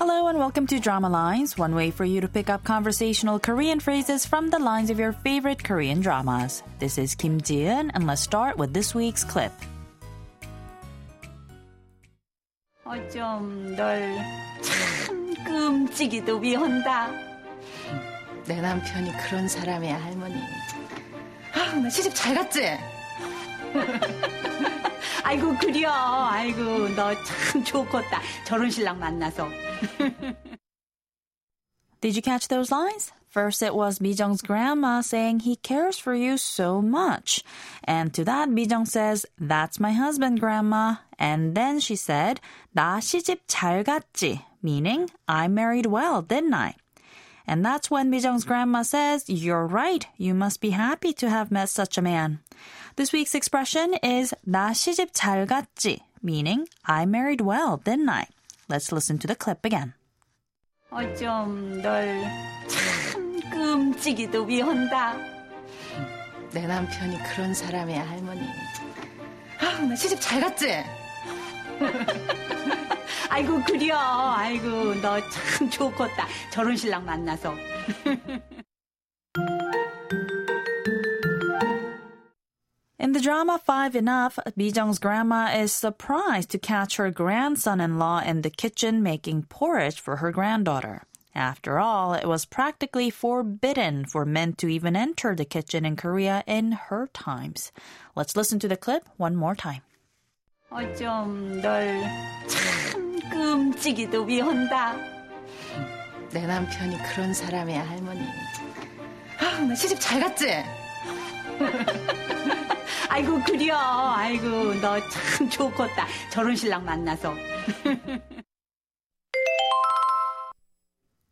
Hello and welcome to Drama Lines, one way for you to pick up conversational Korean phrases from the lines of your favorite Korean dramas. This is Kim Ji-eun, and let's start with this week's clip. 어쩜 널 참 끔찍이도 미운다. 내 남편이 그런 사람이야, 할머니. 아, 나 시집 잘 갔지? 아이고 그려. 아이고 좋겠다. 저런 신랑 만나서. Did you catch those lines? First, it was Mijung's grandma saying he cares for you so much. And to that, Mijung says, That's my husband, grandma. And then she said, 나 시집 잘 갔지. Meaning, I married well, didn't I? And that's when Mijung's grandma says, You're right, you must be happy to have met such a man. This week's expression is 나 시집 잘 갔지, meaning, I married well, didn't I? Let's listen to the clip again. 어쩜 널 참 끔찍이도 미운다. 내 남편이 그런 사람이야, 할머니. 아, 나 시집 잘 갔지? 아이고 그려. 아이고 저런 신랑 만나서. In the drama Five Enough, Mijung's grandma is surprised to catch her grandson-in-law in the kitchen making porridge for her granddaughter. After all, it was practically forbidden for men to even enter the kitchen in Korea in her times. Let's listen to the clip one more time. 어쩜 널 끔찍이도 미운다. 내 남편이 그런 사람이야, 할머니. 아, 나 시집 잘 갔지? 아이고 그려. 아이고 너 참 좋겠다. 저런 신랑 만나서.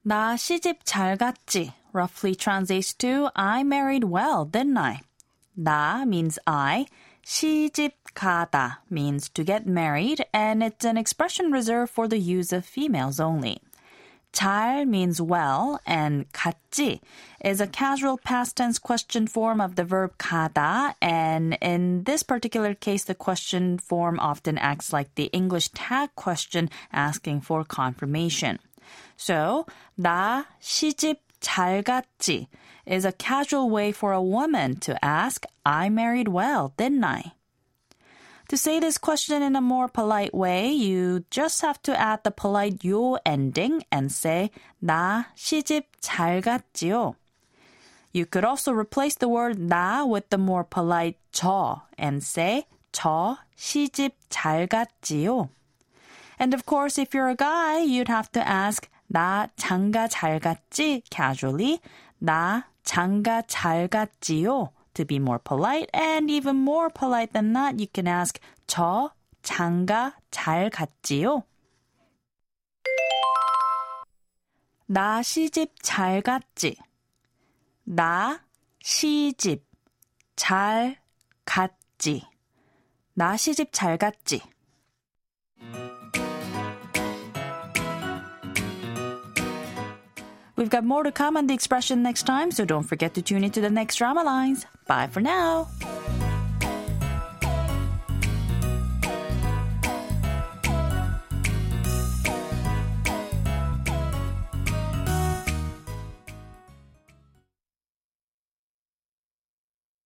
나 시집 잘 갔지 roughly translates to I married well, didn't I? 나 means I. 시집 가다 means to get married, and it's an expression reserved for the use of females only. 잘 means well, and 갔지 is a casual past tense question form of the verb 가다, and in this particular case, the question form often acts like the English tag question asking for confirmation. So, 나 시집 잘 갔지 is a casual way for a woman to ask, I married well, didn't I? To say this question in a more polite way, you just have to add the polite 요 ending and say, 나 시집 잘 갔지요. You could also replace the word 나 with the more polite 저 and say, 저 시집 잘 갔지요. And of course, if you're a guy, you'd have to ask, 나 장가 잘 갔지? casually. 나 장가 잘 갔지요? To be more polite, and even more polite than that, you can ask, 저 장가 잘 갔지요? 나 시집 잘 갔지? 나 시집 잘 갔지? 나 시집 잘 갔지? We've got more to come on the expression next time, so don't forget to tune into the next drama lines. Bye for now.